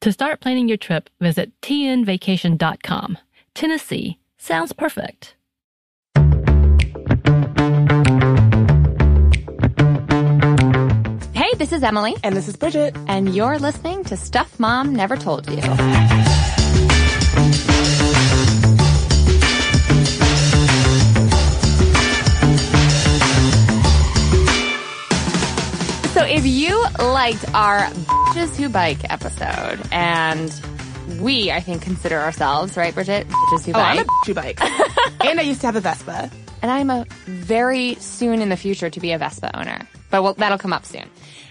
To start planning your trip, visit tnvacation.com. Tennessee sounds perfect. Hey, this is Emily, And this is Bridget. and you're listening to Stuff Mom Never Told You. If you liked our Bitches Who Bike episode, and we, I think, consider ourselves, right, Bridget? Bitches Who Oh, I'm Bike. a shoe bike. and I used to have a Vespa. and I'm a very soon in the future to be a Vespa owner, but we'll, that'll come up soon.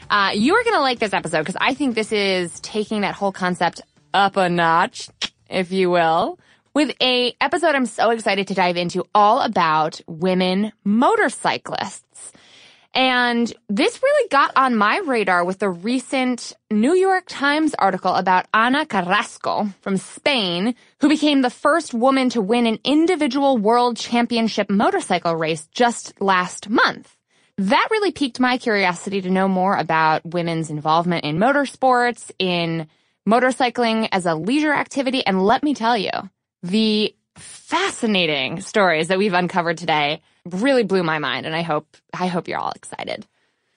Uh, you are gonna like this episode because I think this is taking that whole concept up a notch, if you will, with a episode I'm so excited to dive into all about women motorcyclists. And this really got on my radar with the recent New York Times article about Ana Carrasco from Spain, who became the first woman to win an individual world championship motorcycle race just last month. That really piqued my curiosity to know more about women's involvement in motorsports, in motorcycling as a leisure activity, and let me tell you, the fascinating stories that we've uncovered today really blew my mind and I hope I hope you're all excited.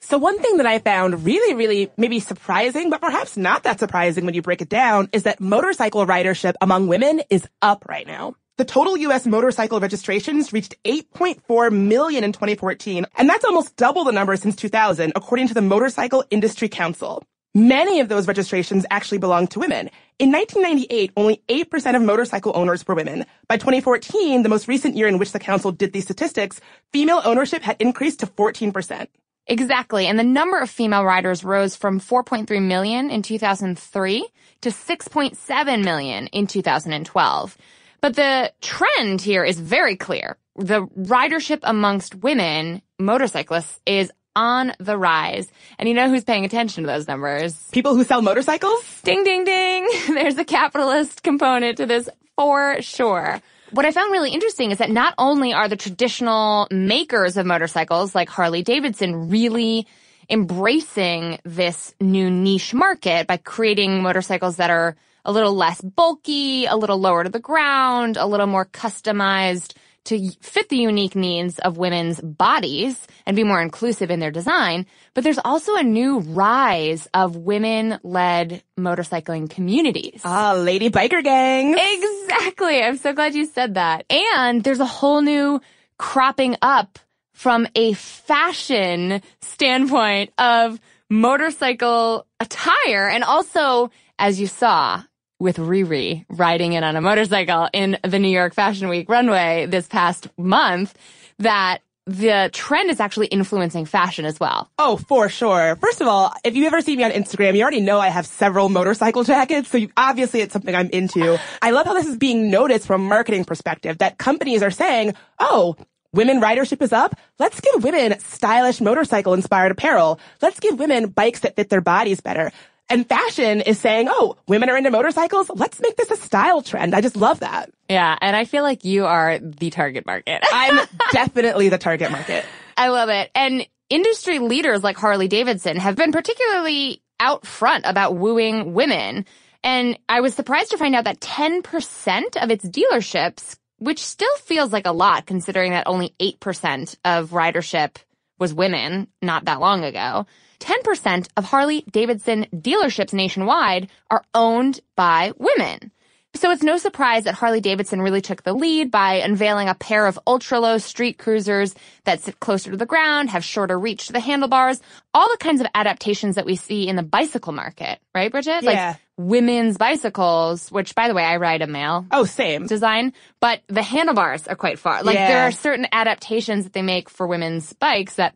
So one thing that I found really, really maybe surprising, but perhaps not that surprising when you break it down, is that motorcycle ridership among women is up right now. The total U.S. motorcycle registrations reached 8.4 million in 2014, and that's almost double the number since 2000, according to the Motorcycle Industry Council. Many of those registrations actually belong to women. In 1998, only 8% of motorcycle owners were women. By 2014, the most recent year in which the council did these statistics, female ownership had increased to 14%. Exactly. And the number of female riders rose from 4.3 million in 2003 to 6.7 million in 2012. But the trend here is very clear. The ridership amongst women motorcyclists is on the rise. And you know who's paying attention to those numbers? People who sell motorcycles? Ding, ding, ding. There's a capitalist component to this for sure. What I found really interesting is that not only are the traditional makers of motorcycles like Harley Davidson really embracing this new niche market by creating motorcycles that are a little less bulky, a little lower to the ground, a little more customized to fit the unique needs of women's bodies and be more inclusive in their design. But there's also a new rise of women-led motorcycling communities. Ah, lady biker gangs. Exactly. I'm so glad you said that. And there's a whole new cropping up from a fashion standpoint of motorcycle attire and also, as you saw, with Riri riding in on a motorcycle in the New York Fashion Week runway this past month, that the trend is actually influencing fashion as well. Oh, for sure. First of all, if you ever see me on Instagram, you already know I have several motorcycle jackets, so you, obviously it's something I'm into. I love how this is being noticed from a marketing perspective, that companies are saying, oh, women ridership is up. Let's give women stylish motorcycle inspired apparel. Let's give women bikes that fit their bodies better. And fashion is saying, oh, women are into motorcycles. Let's make this a style trend. I just love that. Yeah, and I feel like you are the target market. I'm definitely the target market. I love it. And industry leaders like Harley Davidson have been particularly out front about wooing women. And I was surprised to find out that 10% of its dealerships, which still feels like a lot considering that only 8% of ridership was women not that long ago, 10% of Harley Davidson dealerships nationwide are owned by women. So it's no surprise that Harley Davidson really took the lead by unveiling a pair of ultra-low street cruisers that sit closer to the ground, have shorter reach to the handlebars, all the kinds of adaptations that we see in the bicycle market, right, Bridget? Yeah. Like women's bicycles, which by the way, I ride a male Oh, same. design, but the handlebars are quite far. Like Yeah. there are certain adaptations that they make for women's bikes that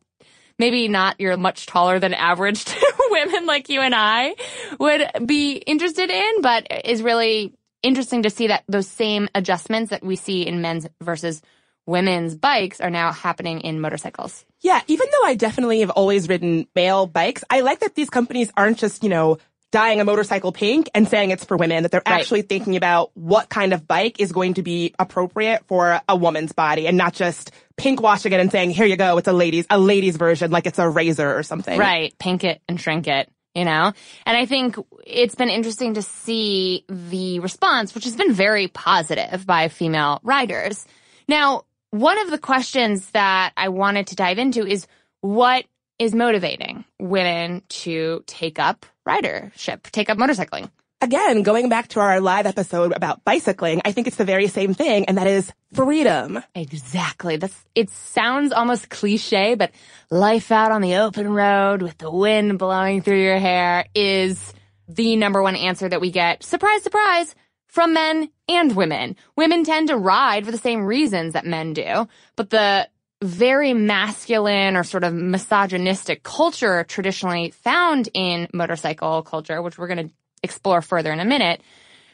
maybe not you're much taller than average women like you and I would be interested in, but is really interesting to see that those same adjustments that we see in men's versus women's bikes are now happening in motorcycles. Yeah, even though I definitely have always ridden male bikes, I like that these companies aren't just, you know, dyeing a motorcycle pink and saying it's for women, that they're Right. actually thinking about what kind of bike is going to be appropriate for a woman's body and not just pink washing it and saying, here you go, it's a ladies, a ladies version, like it's a razor or something. Right. Pink it and shrink it, you know? And I think it's been interesting to see the response, which has been very positive by female riders. Now, one of the questions that I wanted to dive into is what is motivating women to take up ridership, take up motorcycling? Again, going back to our live episode about bicycling, I think it's the very same thing, and that is freedom. Exactly. That's, it sounds almost cliche, but life out on the open road with the wind blowing through your hair is the number one answer that we get. Surprise, surprise from men and women. Women tend to ride for the same reasons that men do, but the very masculine or sort of misogynistic culture traditionally found in motorcycle culture, which we're going to explore further in a minute,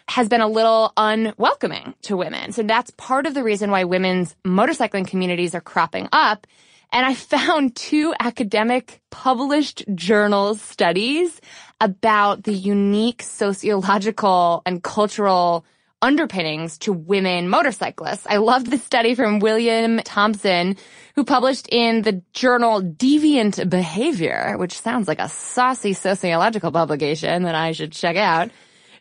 has been a little unwelcoming to women. So that's part of the reason why women's motorcycling communities are cropping up. And I found two academic published journal studies about the unique sociological and cultural underpinnings to women motorcyclists. I loved the study from William Thompson, who published in the journal Deviant Behavior, which sounds like a saucy sociological publication that I should check out,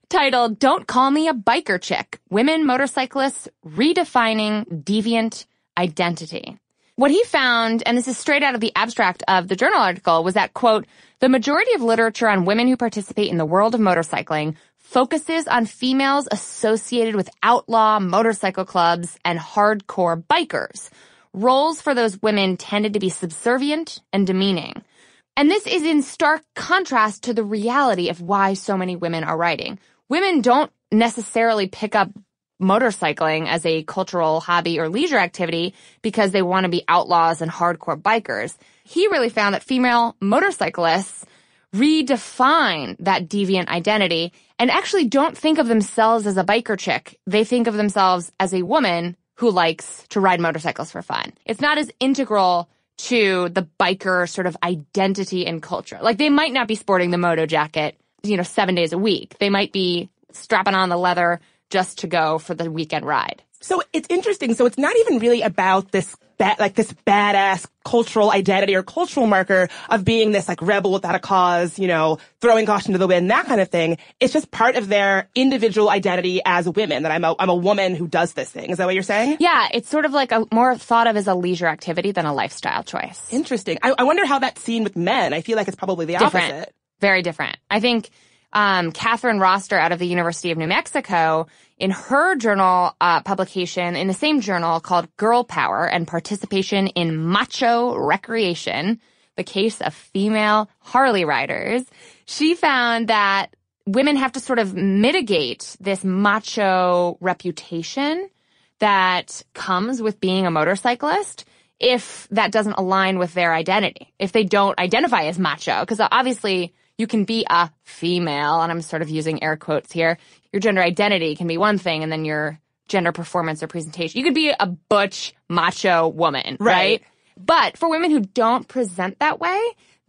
titled Don't Call Me a Biker Chick, Women Motorcyclists Redefining Deviant Identity. What he found, and this is straight out of the abstract of the journal article, was that, quote, the majority of literature on women who participate in the world of motorcycling focuses on females associated with outlaw motorcycle clubs and hardcore bikers. Roles for those women tended to be subservient and demeaning. And this is in stark contrast to the reality of why so many women are riding. Women don't necessarily pick up motorcycling as a cultural hobby or leisure activity because they want to be outlaws and hardcore bikers. He really found that female motorcyclists redefine that deviant identity and actually don't think of themselves as a biker chick. They think of themselves as a woman who likes to ride motorcycles for fun. It's not as integral to the biker sort of identity and culture. Like they might not be sporting the moto jacket, you know, seven days a week. They might be strapping on the leather just to go for the weekend ride. So it's interesting. So it's not even really about this ba- like this badass cultural identity or cultural marker of being this like rebel without a cause, you know, throwing caution to the wind, that kind of thing. It's just part of their individual identity as women that I'm a, I'm a woman who does this thing. Is that what you're saying? Yeah, it's sort of like a more thought of as a leisure activity than a lifestyle choice. Interesting. I, I wonder how that's seen with men. I feel like it's probably the different. opposite. Very different. I think um, Catherine Roster out of the University of New Mexico, in her journal uh, publication, in the same journal called Girl Power and Participation in Macho Recreation, the case of female Harley riders, she found that women have to sort of mitigate this macho reputation that comes with being a motorcyclist if that doesn't align with their identity, if they don't identify as macho. Because obviously you can be a female, and I'm sort of using air quotes here. Your gender identity can be one thing, and then your gender performance or presentation. You could be a butch, macho woman, right? Right. But for women who don't present that way,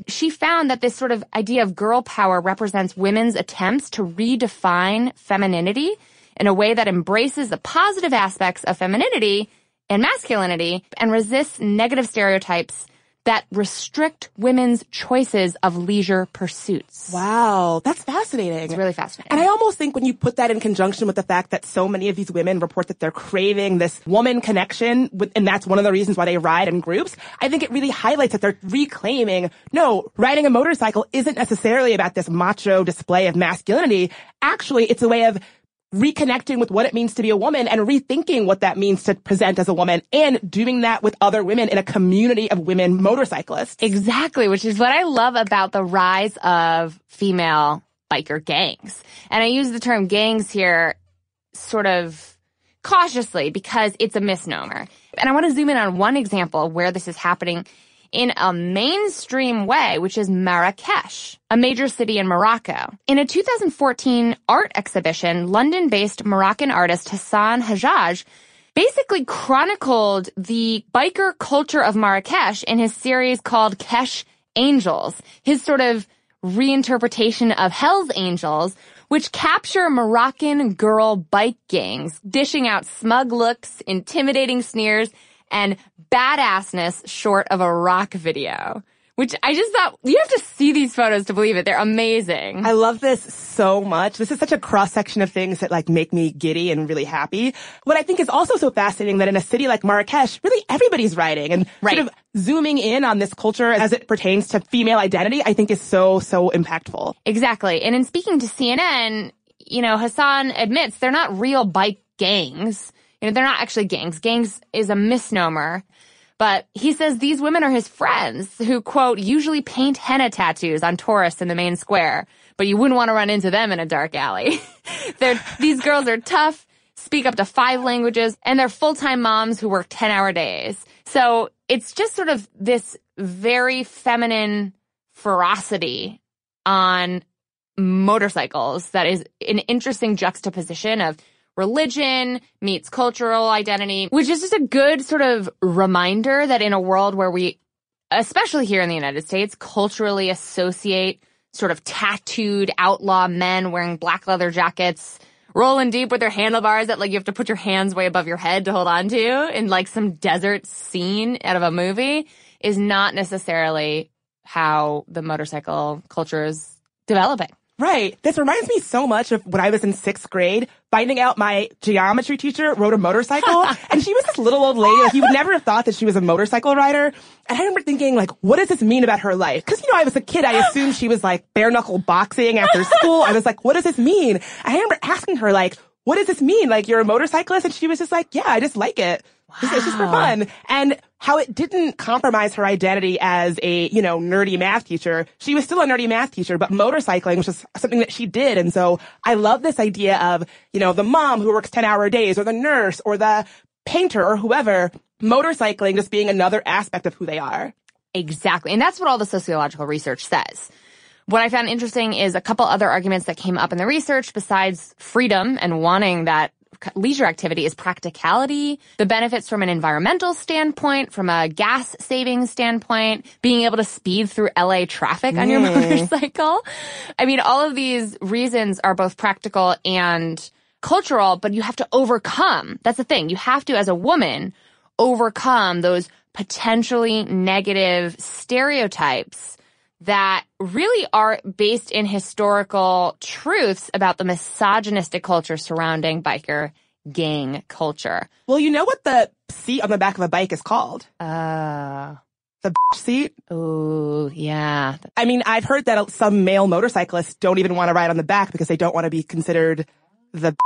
she found that this sort of idea of girl power represents women's attempts to redefine femininity in a way that embraces the positive aspects of femininity and masculinity and resists negative stereotypes that restrict women's choices of leisure pursuits. Wow, that's fascinating. It's really fascinating. And I almost think when you put that in conjunction with the fact that so many of these women report that they're craving this woman connection, with, and that's one of the reasons why they ride in groups, I think it really highlights that they're reclaiming, no, riding a motorcycle isn't necessarily about this macho display of masculinity. Actually, it's a way of reconnecting with what it means to be a woman and rethinking what that means to present as a woman and doing that with other women in a community of women motorcyclists. Exactly, which is what I love about the rise of female biker gangs. And I use the term gangs here sort of cautiously because it's a misnomer. And I want to zoom in on one example where this is happening in a mainstream way, which is Marrakesh, a major city in Morocco. In a 2014 art exhibition, London-based Moroccan artist Hassan Hajjaj basically chronicled the biker culture of Marrakesh in his series called Kesh Angels, his sort of reinterpretation of Hell's Angels, which capture Moroccan girl bike gangs, dishing out smug looks, intimidating sneers, and badassness short of a rock video. Which I just thought, you have to see these photos to believe it. They're amazing. I love this so much. This is such a cross section of things that like make me giddy and really happy. What I think is also so fascinating that in a city like Marrakesh, really everybody's riding and Right. sort of zooming in on this culture as it pertains to female identity, I think is so, so impactful. Exactly. And in speaking to CNN, you know, Hassan admits they're not real bike gangs. You know, they're not actually gangs. Gangs is a misnomer. But he says these women are his friends who, quote, usually paint henna tattoos on tourists in the main square, but you wouldn't want to run into them in a dark alley. these girls are tough, speak up to five languages, and they're full-time moms who work 10 hour days. So it's just sort of this very feminine ferocity on motorcycles that is an interesting juxtaposition of religion meets cultural identity, which is just a good sort of reminder that in a world where we, especially here in the United States, culturally associate sort of tattooed outlaw men wearing black leather jackets, rolling deep with their handlebars that like you have to put your hands way above your head to hold on to in like some desert scene out of a movie is not necessarily how the motorcycle culture is developing. Right. This reminds me so much of when I was in sixth grade, finding out my geometry teacher rode a motorcycle and she was this little old lady. Like, you would never have thought that she was a motorcycle rider. And I remember thinking like, what does this mean about her life? Cause you know, I was a kid. I assumed she was like bare knuckle boxing after school. I was like, what does this mean? I remember asking her like, what does this mean? Like, you're a motorcyclist? And she was just like, yeah, I just like it. It's- It's just for fun. And how it didn't compromise her identity as a, you know, nerdy math teacher. She was still a nerdy math teacher, but motorcycling was just something that she did. And so I love this idea of, you know, the mom who works 10 hour days or the nurse or the painter or whoever, motorcycling just being another aspect of who they are. Exactly. And that's what all the sociological research says. What I found interesting is a couple other arguments that came up in the research besides freedom and wanting that leisure activity is practicality, the benefits from an environmental standpoint, from a gas saving standpoint, being able to speed through LA traffic on your motorcycle. I mean, all of these reasons are both practical and cultural, but you have to overcome. That's the thing. You have to, as a woman, overcome those potentially negative stereotypes that really are based in historical truths about the misogynistic culture surrounding biker gang culture. Well, you know what the seat on the back of a bike is called? Uh, The seat? oh, yeah. I mean, I've heard that some male motorcyclists don't even want to ride on the back because they don't want to be considered the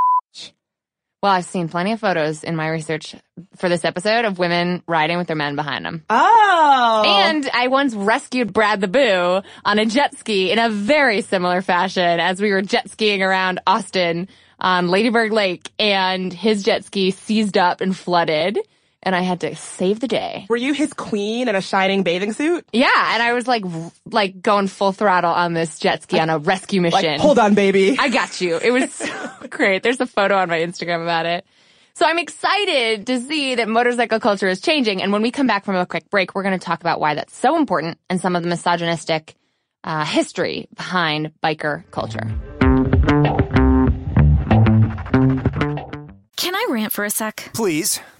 Well, I've seen plenty of photos in my research for this episode of women riding with their men behind them. Oh. And I once rescued Brad the Boo on a jet ski in a very similar fashion as we were jet skiing around Austin um, on Ladybird Lake and his jet ski seized up and flooded and I had to save the day. were you his queen in a shining bathing suit? Yeah, and I was like, like going full throttle on this jet ski on a rescue mission. Like, hold on, baby. I got you. It was so great. There's a photo on my Instagram about it. So I'm excited to see that motorcycle culture is changing. And when we come back from a quick break, we're going to talk about why that's so important and some of the misogynistic uh, history behind biker culture. Can I rant for a sec? Please.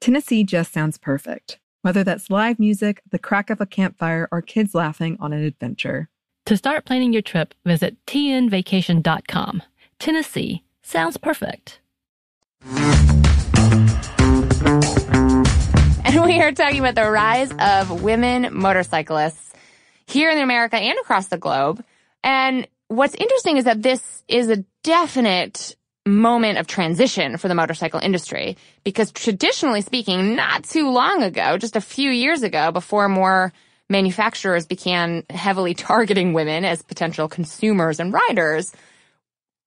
Tennessee just sounds perfect, whether that's live music, the crack of a campfire, or kids laughing on an adventure. To start planning your trip, visit tnvacation.com. Tennessee sounds perfect. And we are talking about the rise of women motorcyclists here in America and across the globe. And what's interesting is that this is a definite moment of transition for the motorcycle industry because traditionally speaking, not too long ago, just a few years ago, before more manufacturers began heavily targeting women as potential consumers and riders,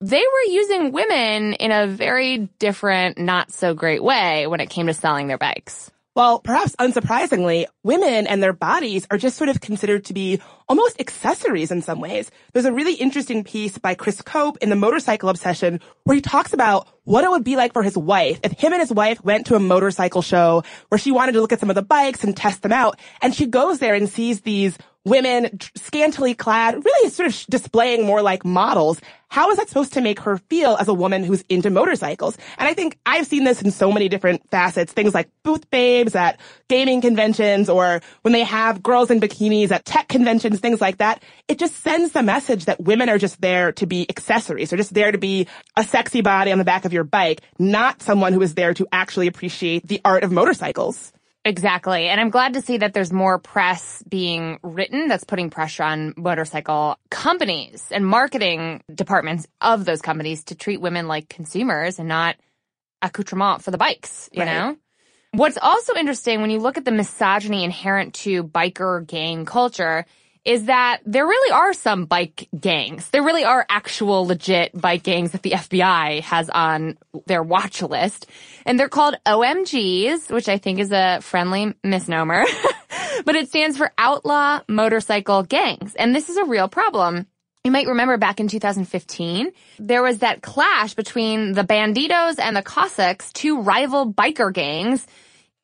they were using women in a very different, not so great way when it came to selling their bikes. Well, perhaps unsurprisingly, women and their bodies are just sort of considered to be almost accessories in some ways. There's a really interesting piece by Chris Cope in the Motorcycle Obsession where he talks about what it would be like for his wife if him and his wife went to a motorcycle show where she wanted to look at some of the bikes and test them out. And she goes there and sees these women scantily clad, really sort of displaying more like models. How is that supposed to make her feel as a woman who's into motorcycles? And I think I've seen this in so many different facets, things like booth babes at gaming conventions or when they have girls in bikinis at tech conventions, things like that. It just sends the message that women are just there to be accessories. They're just there to be a sexy body on the back of your bike, not someone who is there to actually appreciate the art of motorcycles. Exactly. And I'm glad to see that there's more press being written that's putting pressure on motorcycle companies and marketing departments of those companies to treat women like consumers and not accoutrement for the bikes, you Right. know? What's also interesting when you look at the misogyny inherent to biker gang culture is that there really are some bike gangs. There really are actual legit bike gangs that the FBI has on their watch list. And they're called OMGs, which I think is a friendly misnomer. but it stands for Outlaw Motorcycle Gangs. And this is a real problem. You might remember back in 2015, there was that clash between the Bandidos and the Cossacks, two rival biker gangs,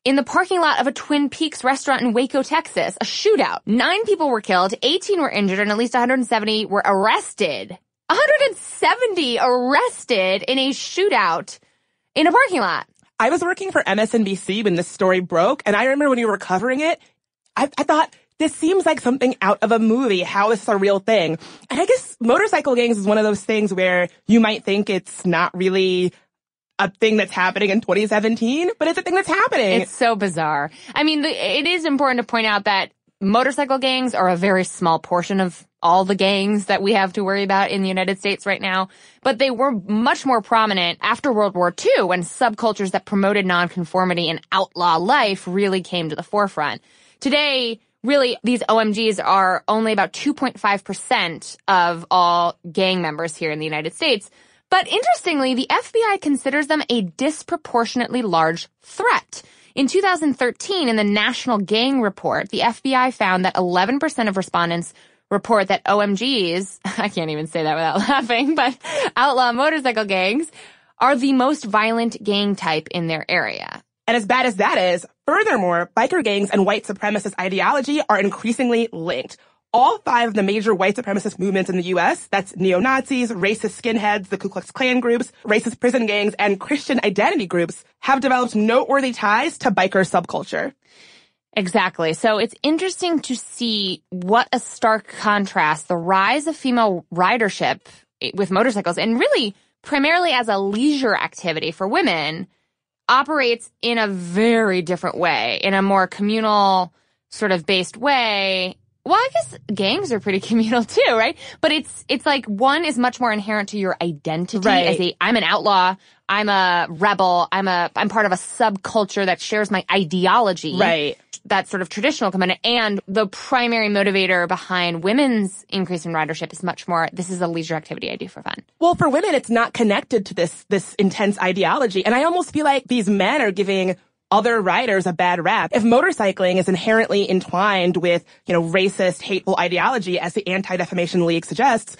in the parking lot of a Twin Peaks restaurant in Waco, Texas. A shootout. Nine people were killed, 18 were injured, and at least 170 were arrested. 170 arrested in a shootout in a parking lot. I was working for MSNBC when this story broke, and I remember when you were covering it, I, I thought, this seems like something out of a movie. How is this a real thing? And I guess motorcycle gangs is one of those things where you might think it's not really a thing that's happening in 2017, but it's a thing that's happening. It's so bizarre. I mean, the, it is important to point out that motorcycle gangs are a very small portion of all the gangs that we have to worry about in the United States right now. But they were much more prominent after World War II when subcultures that promoted nonconformity and outlaw life really came to the forefront. Today, really, these OMGs are only about 2.5% of all gang members here in the United States. But interestingly, the FBI considers them a disproportionately large threat. In 2013, in the National Gang Report, the FBI found that 11% of respondents report that OMGs, I can't even say that without laughing, but outlaw motorcycle gangs are the most violent gang type in their area. And as bad as that is, furthermore, biker gangs and white supremacist ideology are increasingly linked. All five of the major white supremacist movements in the U.S., that's neo-Nazis, racist skinheads, the Ku Klux Klan groups, racist prison gangs, and Christian identity groups, have developed noteworthy ties to biker subculture. Exactly. So it's interesting to see what a stark contrast the rise of female ridership with motorcycles and really primarily as a leisure activity for women operates in a very different way, in a more communal sort of based way. Well, I guess gangs are pretty communal too, right? But it's, it's like one is much more inherent to your identity Right. as a, I'm an outlaw, I'm a rebel, I'm a, I'm part of a subculture that shares my ideology Right. that sort of traditional component and the primary motivator behind women's increase in ridership is much more this is a leisure activity I do for fun. Well, for women, it's not connected to this, this intense ideology. And I almost feel like these men are giving other riders a bad rap. If motorcycling is inherently entwined with, you know, racist, hateful ideology, as the Anti-Defamation League suggests,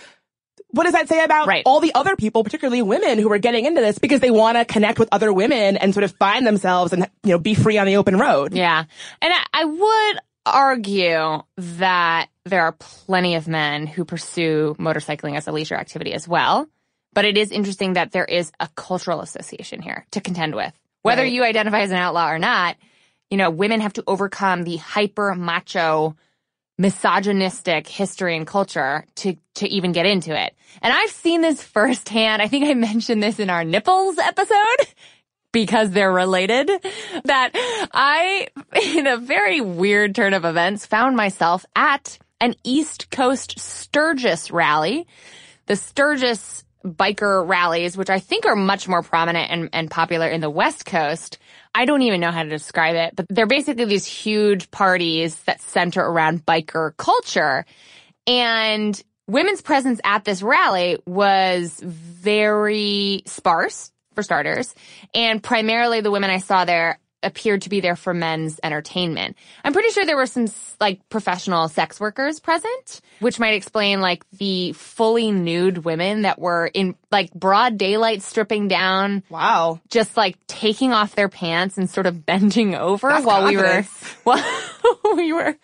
what does that say about Right. all the other people, particularly women who are getting into this because they want to connect with other women and sort of find themselves and, you know, be free on the open road? Yeah. And I, I would argue that there are plenty of men who pursue motorcycling as a leisure activity as well. But it is interesting that there is a cultural association here to contend with. Whether Right. you identify as an outlaw or not, you know, women have to overcome the hyper macho misogynistic history and culture to to even get into it. And I've seen this firsthand. I think I mentioned this in our nipples episode because they're related that I in a very weird turn of events found myself at an East Coast Sturgis rally. The Sturgis biker rallies, which I think are much more prominent and, and popular in the West Coast. I don't even know how to describe it, but they're basically these huge parties that center around biker culture. And women's presence at this rally was very sparse, for starters. And primarily the women I saw there appeared to be there for men's entertainment. I'm pretty sure there were some like professional sex workers present, which might explain like the fully nude women that were in like broad daylight stripping down Wow. just like taking off their pants and sort of bending over That's while we were while we were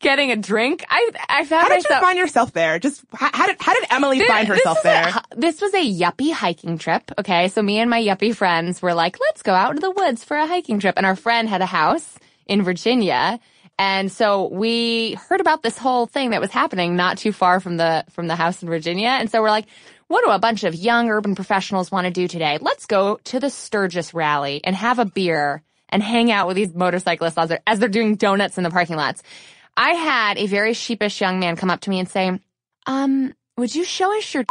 getting a drink. I I found How did you find yourself there? Just how, did how did Emily Thi- find herself there? A, this was a yuppie hiking trip. Okay, so me and my yuppie friends were like, let's go out into the woods for a hiking trip, and our friend had a house in Virginia. And so we heard about this whole thing that was happening not too far from the from the house in Virginia. And so we're like, what do a bunch of young urban professionals want to do today? Let's go to the Sturgis rally and have a beer and hang out with these motorcyclists as they're, as they're doing donuts in the parking lots. I had a very sheepish young man come up to me and say, um, would you show us your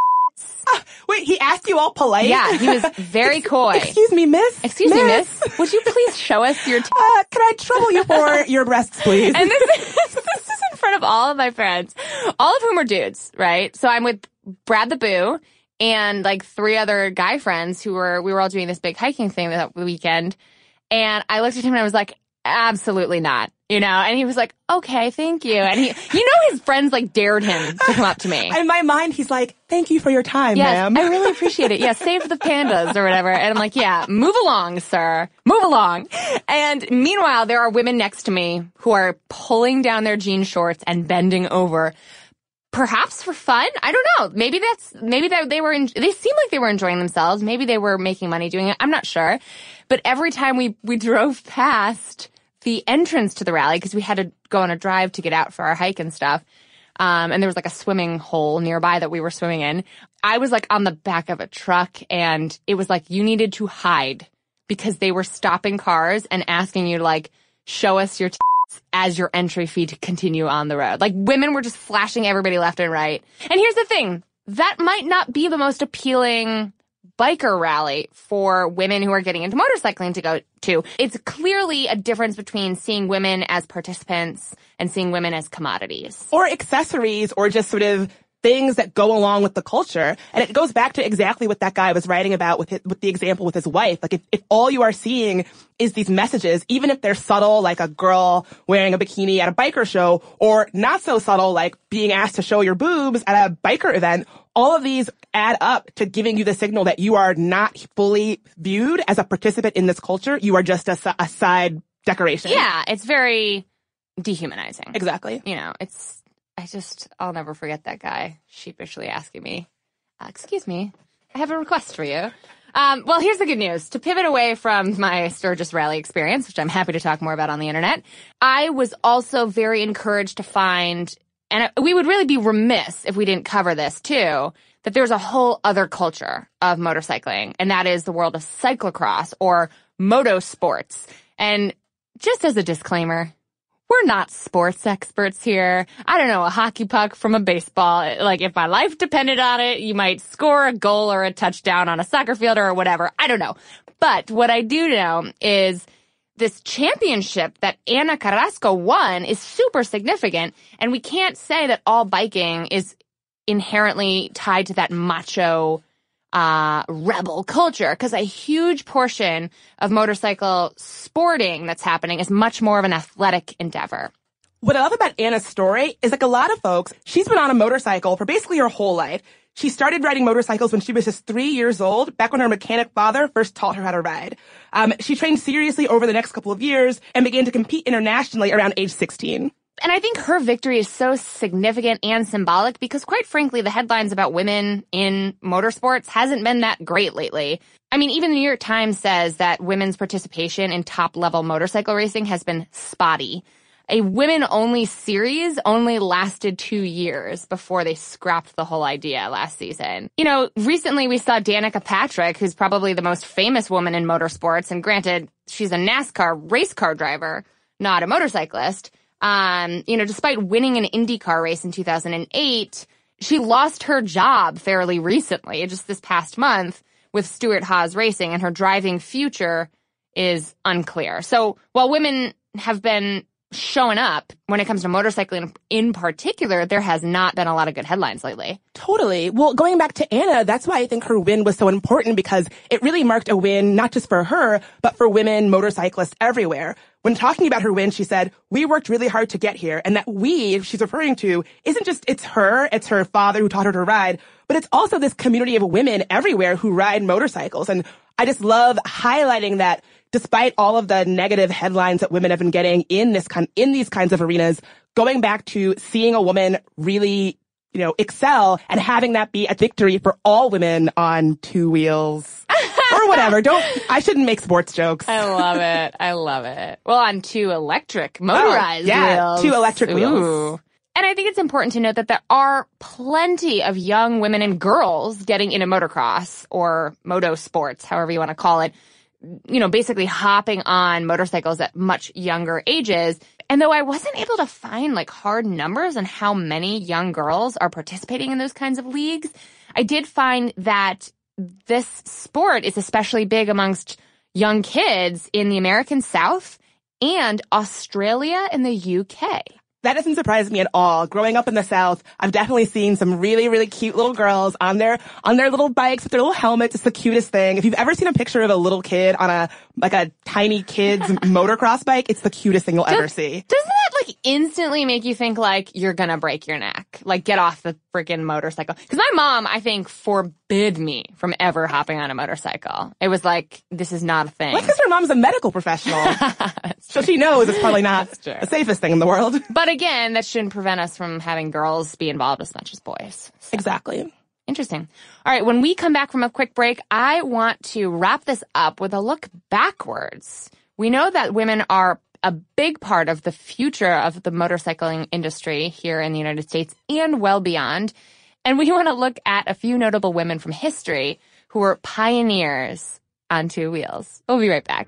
Wait, he asked you all polite? Yeah, he was very coy. Excuse me, miss. Excuse me, miss. Would you please show us your t- Uh, can I trouble you for your breasts, please? And this is, this is in front of all of my friends, all of whom are dudes, right? So I'm with Brad the Boo and like three other guy friends who were, we were all doing this big hiking thing that weekend. And I looked at him and I was like, absolutely not, you know? And he was like, okay, thank you. And he, you know, his friends like dared him to come up to me. In my mind, he's like, thank you for your time, Yes, ma'am. I really appreciate it. Yeah, save the pandas or whatever. And I'm like, yeah, move along, sir. Move along. And meanwhile, there are women next to me who are pulling down their jean shorts and bending over. Perhaps for fun. I don't know. Maybe that's, maybe that they were, in, they seem like they were enjoying themselves. Maybe they were making money doing it. I'm not sure. But every time we, we drove past the entrance to the rally, because we had to go on a drive to get out for our hike and stuff, um, and there was like a swimming hole nearby that we were swimming in. I was like on the back of a truck and it was like you needed to hide because they were stopping cars and asking you to like show us your as your entry fee to continue on the road. Like women were just flashing everybody left and right. And here's the thing. That might not be the most appealing biker rally for women who are getting into motorcycling to go to. It's clearly a difference between seeing women as participants and seeing women as commodities. or accessories or just sort of things that go along with the culture. And it goes back to exactly what that guy was writing about with his, with the example with his wife. Like if, if all you are seeing is these messages, even if they're subtle, like a girl wearing a bikini at a biker show, or not so subtle, like being asked to show your boobs at a biker event, all of these add up to giving you the signal that you are not fully viewed as a participant in this culture. You are just a, a side decoration. Yeah, it's very dehumanizing. Exactly. You know, it's, I just, I'll never forget that guy sheepishly asking me, uh, excuse me, I have a request for you. Um, well, here's the good news. To pivot away from my Sturgis rally experience, which I'm happy to talk more about on the internet, I was also very encouraged to find, and we would really be remiss if we didn't cover this too, that there's a whole other culture of motorcycling, and that is the world of cyclocross or moto sports. And just as a disclaimer, we're not sports experts here. I don't know, a hockey puck from a baseball. Like if my life depended on it, you might score a goal or a touchdown on a soccer field or whatever. I don't know. But what I do know is this championship that Ana Carrasco won is super significant. And we can't say that all biking is inherently tied to that macho uh, rebel culture because a huge portion of motorcycle sporting that's happening is much more of an athletic endeavor. What I love about Anna's story is like a lot of folks, she's been on a motorcycle for basically her whole life. She started riding motorcycles when she was just three years old, back when her mechanic father first taught her how to ride. Um, she trained seriously over the next couple of years and began to compete internationally around age 16. And I think her victory is so significant and symbolic because quite frankly, the headlines about women in motorsports hasn't been that great lately. I mean, even the New York Times says that women's participation in top level motorcycle racing has been spotty. A women only series only lasted two years before they scrapped the whole idea last season. You know, recently we saw Danica Patrick, who's probably the most famous woman in motorsports. And granted, she's a NASCAR race car driver, not a motorcyclist. Um, you know, despite winning an IndyCar race in 2008, she lost her job fairly recently, just this past month with Stewart-Haas Racing and her driving future is unclear. So while women have been showing up when it comes to motorcycling in particular, there has not been a lot of good headlines lately. Totally. Well, going back to Anna, that's why I think her win was so important because it really marked a win, not just for her, but for women motorcyclists everywhere. When talking about her win, she said, we worked really hard to get here. And that we, she's referring to, isn't just, it's her, it's her father who taught her to ride, but it's also this community of women everywhere who ride motorcycles. And I just love highlighting that despite all of the negative headlines that women have been getting in this kind, in these kinds of arenas, going back to seeing a woman really, you know, excel and having that be a victory for all women on two wheels or whatever. Don't, I shouldn't make sports jokes. I love it. I love it. Well, on two electric oh, motorized oh, yeah, wheels. two electric Ooh. wheels. And I think it's important to note that there are plenty of young women and girls getting into motocross or moto sports, however you want to call it. You know, basically hopping on motorcycles at much younger ages. And though I wasn't able to find like hard numbers on how many young girls are participating in those kinds of leagues, I did find that this sport is especially big amongst young kids in the American South and Australia and the UK. That doesn't surprise me at all. Growing up in the South, I've definitely seen some really, really cute little girls on their, on their little bikes with their little helmets. It's the cutest thing. If you've ever seen a picture of a little kid on a, like a tiny kid's motocross bike, it's the cutest thing you'll Does, ever see. Doesn't that like instantly make you think like you're gonna break your neck? Like get off the freaking motorcycle. Cause my mom, I think, forbid me from ever hopping on a motorcycle. It was like, this is not a thing. Well, because her mom's a medical professional. so she knows it's probably not the safest thing in the world. But again, that shouldn't prevent us from having girls be involved as much as boys. So. Exactly. Interesting. All right. When we come back from a quick break, I want to wrap this up with a look backwards. We know that women are a big part of the future of the motorcycling industry here in the United States and well beyond. And we want to look at a few notable women from history who were pioneers on two wheels. We'll be right back.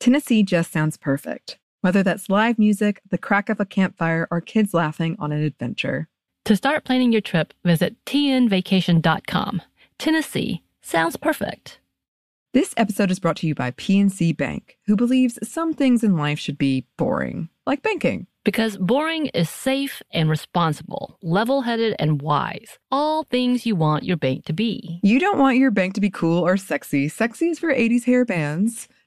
Tennessee just sounds perfect, whether that's live music, the crack of a campfire, or kids laughing on an adventure. To start planning your trip, visit tnvacation.com. Tennessee sounds perfect. This episode is brought to you by PNC Bank, who believes some things in life should be boring, like banking. Because boring is safe and responsible, level headed and wise. All things you want your bank to be. You don't want your bank to be cool or sexy. Sexy is for 80s hair bands,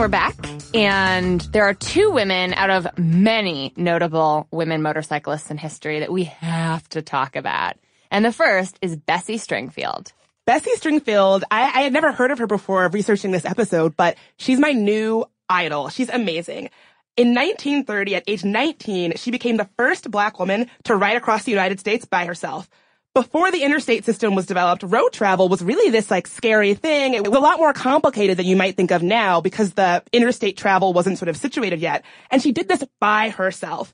We're back. And there are two women out of many notable women motorcyclists in history that we have to talk about. And the first is Bessie Stringfield. Bessie Stringfield, I, I had never heard of her before researching this episode, but she's my new idol. She's amazing. In 1930, at age 19, she became the first black woman to ride across the United States by herself. Before the interstate system was developed, road travel was really this like scary thing. It was a lot more complicated than you might think of now because the interstate travel wasn't sort of situated yet. And she did this by herself.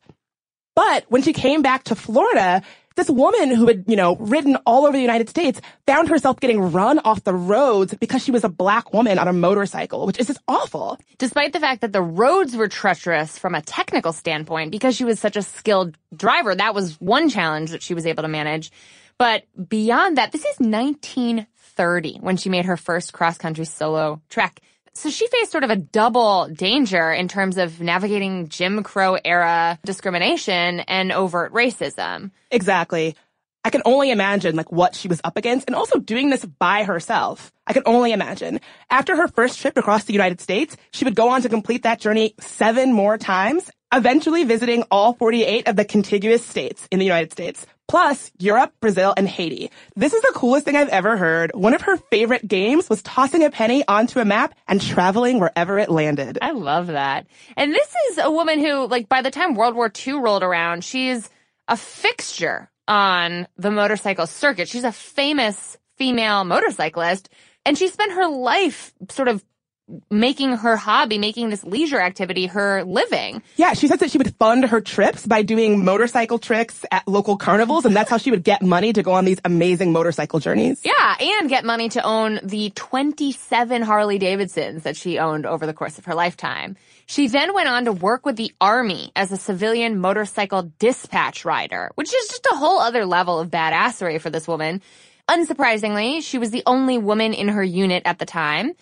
But when she came back to Florida, this woman who had, you know, ridden all over the United States found herself getting run off the roads because she was a black woman on a motorcycle, which is just awful. Despite the fact that the roads were treacherous from a technical standpoint, because she was such a skilled driver, that was one challenge that she was able to manage. But beyond that, this is 1930 when she made her first cross country solo trek. So she faced sort of a double danger in terms of navigating Jim Crow era discrimination and overt racism. Exactly. I can only imagine like what she was up against and also doing this by herself. I can only imagine. After her first trip across the United States, she would go on to complete that journey seven more times, eventually visiting all 48 of the contiguous states in the United States, plus Europe, Brazil, and Haiti. This is the coolest thing I've ever heard. One of her favorite games was tossing a penny onto a map and traveling wherever it landed. I love that. And this is a woman who, like, by the time World War II rolled around, she's a fixture on the motorcycle circuit. She's a famous female motorcyclist and she spent her life sort of making her hobby, making this leisure activity her living. Yeah, she says that she would fund her trips by doing motorcycle tricks at local carnivals, and that's how she would get money to go on these amazing motorcycle journeys. Yeah, and get money to own the 27 Harley Davidsons that she owned over the course of her lifetime. She then went on to work with the Army as a civilian motorcycle dispatch rider, which is just a whole other level of badassery for this woman. Unsurprisingly, she was the only woman in her unit at the time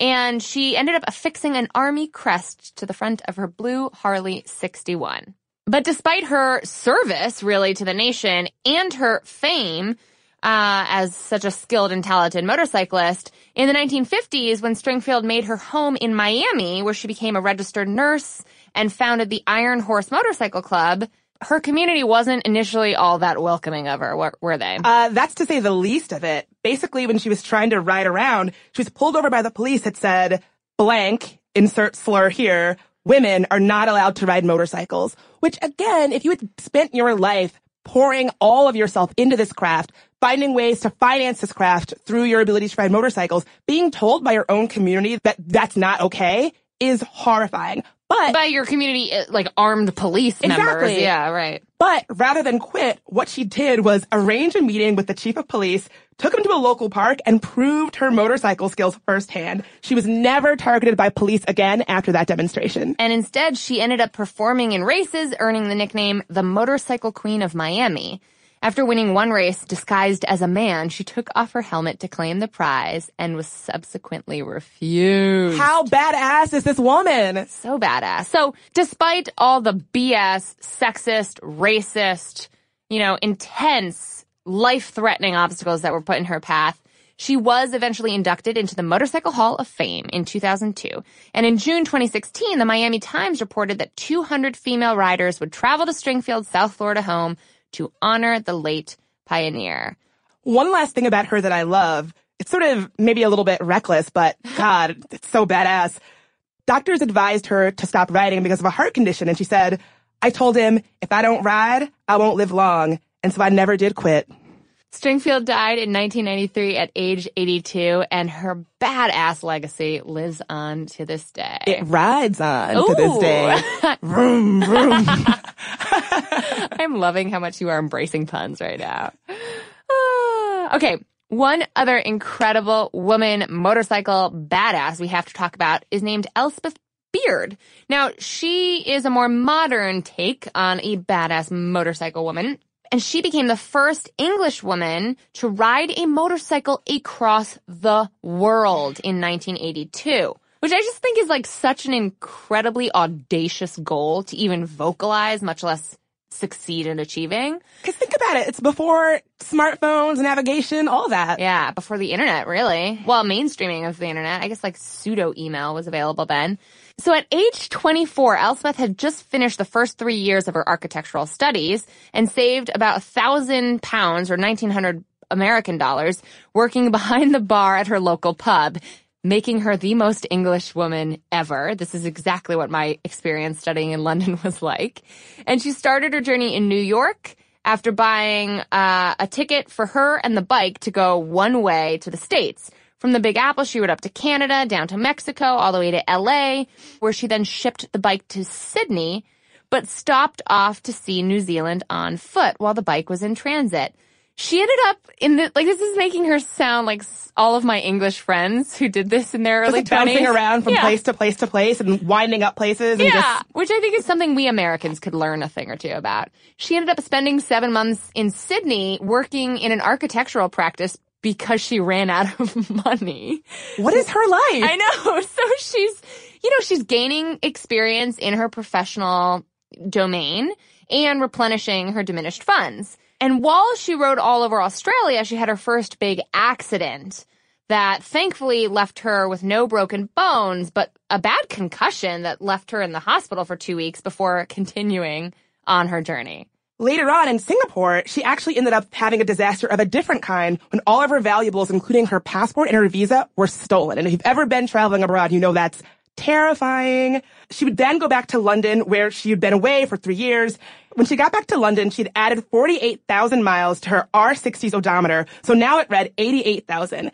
and she ended up affixing an army crest to the front of her blue Harley 61. But despite her service, really, to the nation and her fame uh, as such a skilled and talented motorcyclist, in the 1950s, when Stringfield made her home in Miami, where she became a registered nurse and founded the Iron Horse Motorcycle Club, her community wasn't initially all that welcoming of her, were, they? Uh, that's to say the least of it. Basically, when she was trying to ride around, she was pulled over by the police that said, blank, insert slur here, women are not allowed to ride motorcycles. Which again, if you had spent your life pouring all of yourself into this craft, finding ways to finance this craft through your ability to ride motorcycles, being told by your own community that that's not okay is horrifying. But by your community, uh, like armed police exactly. members. Yeah, right. But rather than quit, what she did was arrange a meeting with the chief of police, took him to a local park, and proved her motorcycle skills firsthand. She was never targeted by police again after that demonstration. And instead, she ended up performing in races, earning the nickname the Motorcycle Queen of Miami. After winning one race disguised as a man, she took off her helmet to claim the prize and was subsequently refused. How badass is this woman? So badass. So despite all the BS, sexist, racist, you know, intense, life-threatening obstacles that were put in her path, she was eventually inducted into the Motorcycle Hall of Fame in 2002. And in June 2016, the Miami Times reported that 200 female riders would travel to Stringfield's South Florida home to honor the late pioneer. One last thing about her that I love, it's sort of maybe a little bit reckless, but God, it's so badass. Doctors advised her to stop riding because of a heart condition, and she said, I told him, if I don't ride, I won't live long. And so I never did quit. Stringfield died in 1993 at age 82, and her badass legacy lives on to this day. It rides on Ooh. to this day. vroom, vroom. I'm loving how much you are embracing puns right now. Uh, okay. One other incredible woman motorcycle badass we have to talk about is named Elspeth Beard. Now, she is a more modern take on a badass motorcycle woman and she became the first English woman to ride a motorcycle across the world in 1982 which I just think is like such an incredibly audacious goal to even vocalize, much less succeed in achieving. Cause think about it. It's before smartphones, navigation, all that. Yeah. Before the internet, really. Well, mainstreaming of the internet. I guess like pseudo email was available then. So at age 24, Elspeth had just finished the first three years of her architectural studies and saved about a thousand pounds or 1900 American dollars working behind the bar at her local pub, making her the most English woman ever. This is exactly what my experience studying in London was like. And she started her journey in New York after buying uh, a ticket for her and the bike to go one way to the States. From the Big Apple, she rode up to Canada, down to Mexico, all the way to LA, where she then shipped the bike to Sydney, but stopped off to see New Zealand on foot while the bike was in transit. She ended up in the, like, this is making her sound like all of my English friends who did this in their early like bouncing around from yeah. place to place to place and winding up places. yeah, just... which I think is something we Americans could learn a thing or two about. She ended up spending seven months in Sydney working in an architectural practice because she ran out of money. What is her life? I know. So she's, you know, she's gaining experience in her professional domain and replenishing her diminished funds. And while she rode all over Australia, she had her first big accident that thankfully left her with no broken bones, but a bad concussion that left her in the hospital for two weeks before continuing on her journey. Later on in Singapore, she actually ended up having a disaster of a different kind when all of her valuables, including her passport and her visa, were stolen. And if you've ever been traveling abroad, you know that's terrifying. She would then go back to London where she had been away for three years. When she got back to London, she'd added 48,000 miles to her R60's odometer. So now it read 88,000.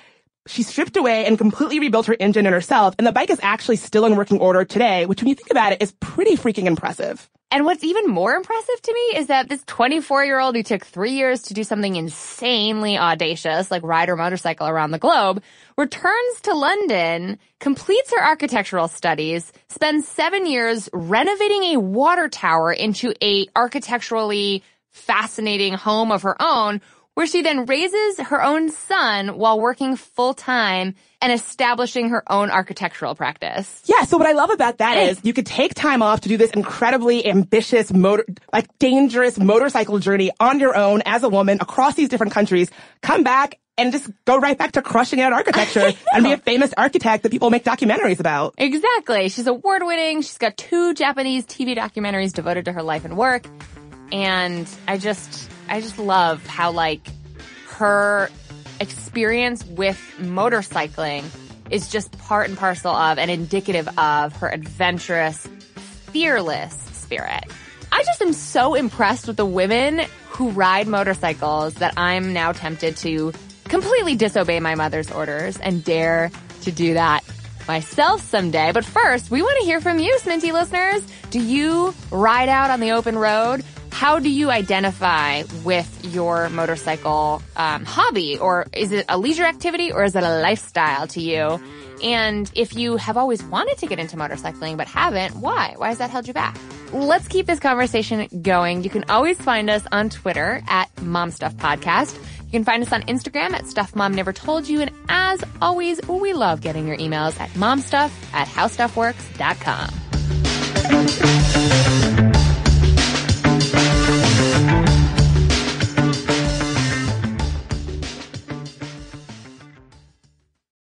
She stripped away and completely rebuilt her engine and herself. And the bike is actually still in working order today, which when you think about it is pretty freaking impressive. And what's even more impressive to me is that this 24 year old who took three years to do something insanely audacious, like ride her motorcycle around the globe, returns to London, completes her architectural studies, spends seven years renovating a water tower into a architecturally fascinating home of her own, where she then raises her own son while working full time and establishing her own architectural practice. Yeah, so what I love about that is you could take time off to do this incredibly ambitious motor, like dangerous motorcycle journey on your own as a woman across these different countries, come back and just go right back to crushing out architecture and be a famous architect that people make documentaries about. Exactly. She's award winning. She's got two Japanese TV documentaries devoted to her life and work. And I just, I just love how like her experience with motorcycling is just part and parcel of and indicative of her adventurous, fearless spirit. I just am so impressed with the women who ride motorcycles that I'm now tempted to completely disobey my mother's orders and dare to do that myself someday. But first, we want to hear from you, Sminty listeners. Do you ride out on the open road? How do you identify with your motorcycle um, hobby? Or is it a leisure activity or is it a lifestyle to you? And if you have always wanted to get into motorcycling but haven't, why? Why has that held you back? Let's keep this conversation going. You can always find us on Twitter at Mom Stuff Podcast. You can find us on Instagram at Stuff Mom Never Told You. And as always, we love getting your emails at momstuff at howstuffworks.com.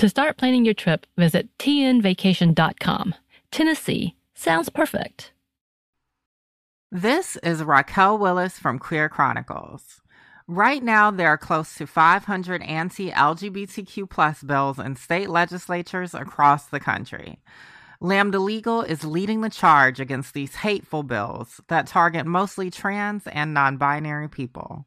To start planning your trip, visit tnvacation.com. Tennessee sounds perfect. This is Raquel Willis from Queer Chronicles. Right now, there are close to 500 anti LGBTQ plus bills in state legislatures across the country. Lambda Legal is leading the charge against these hateful bills that target mostly trans and non binary people.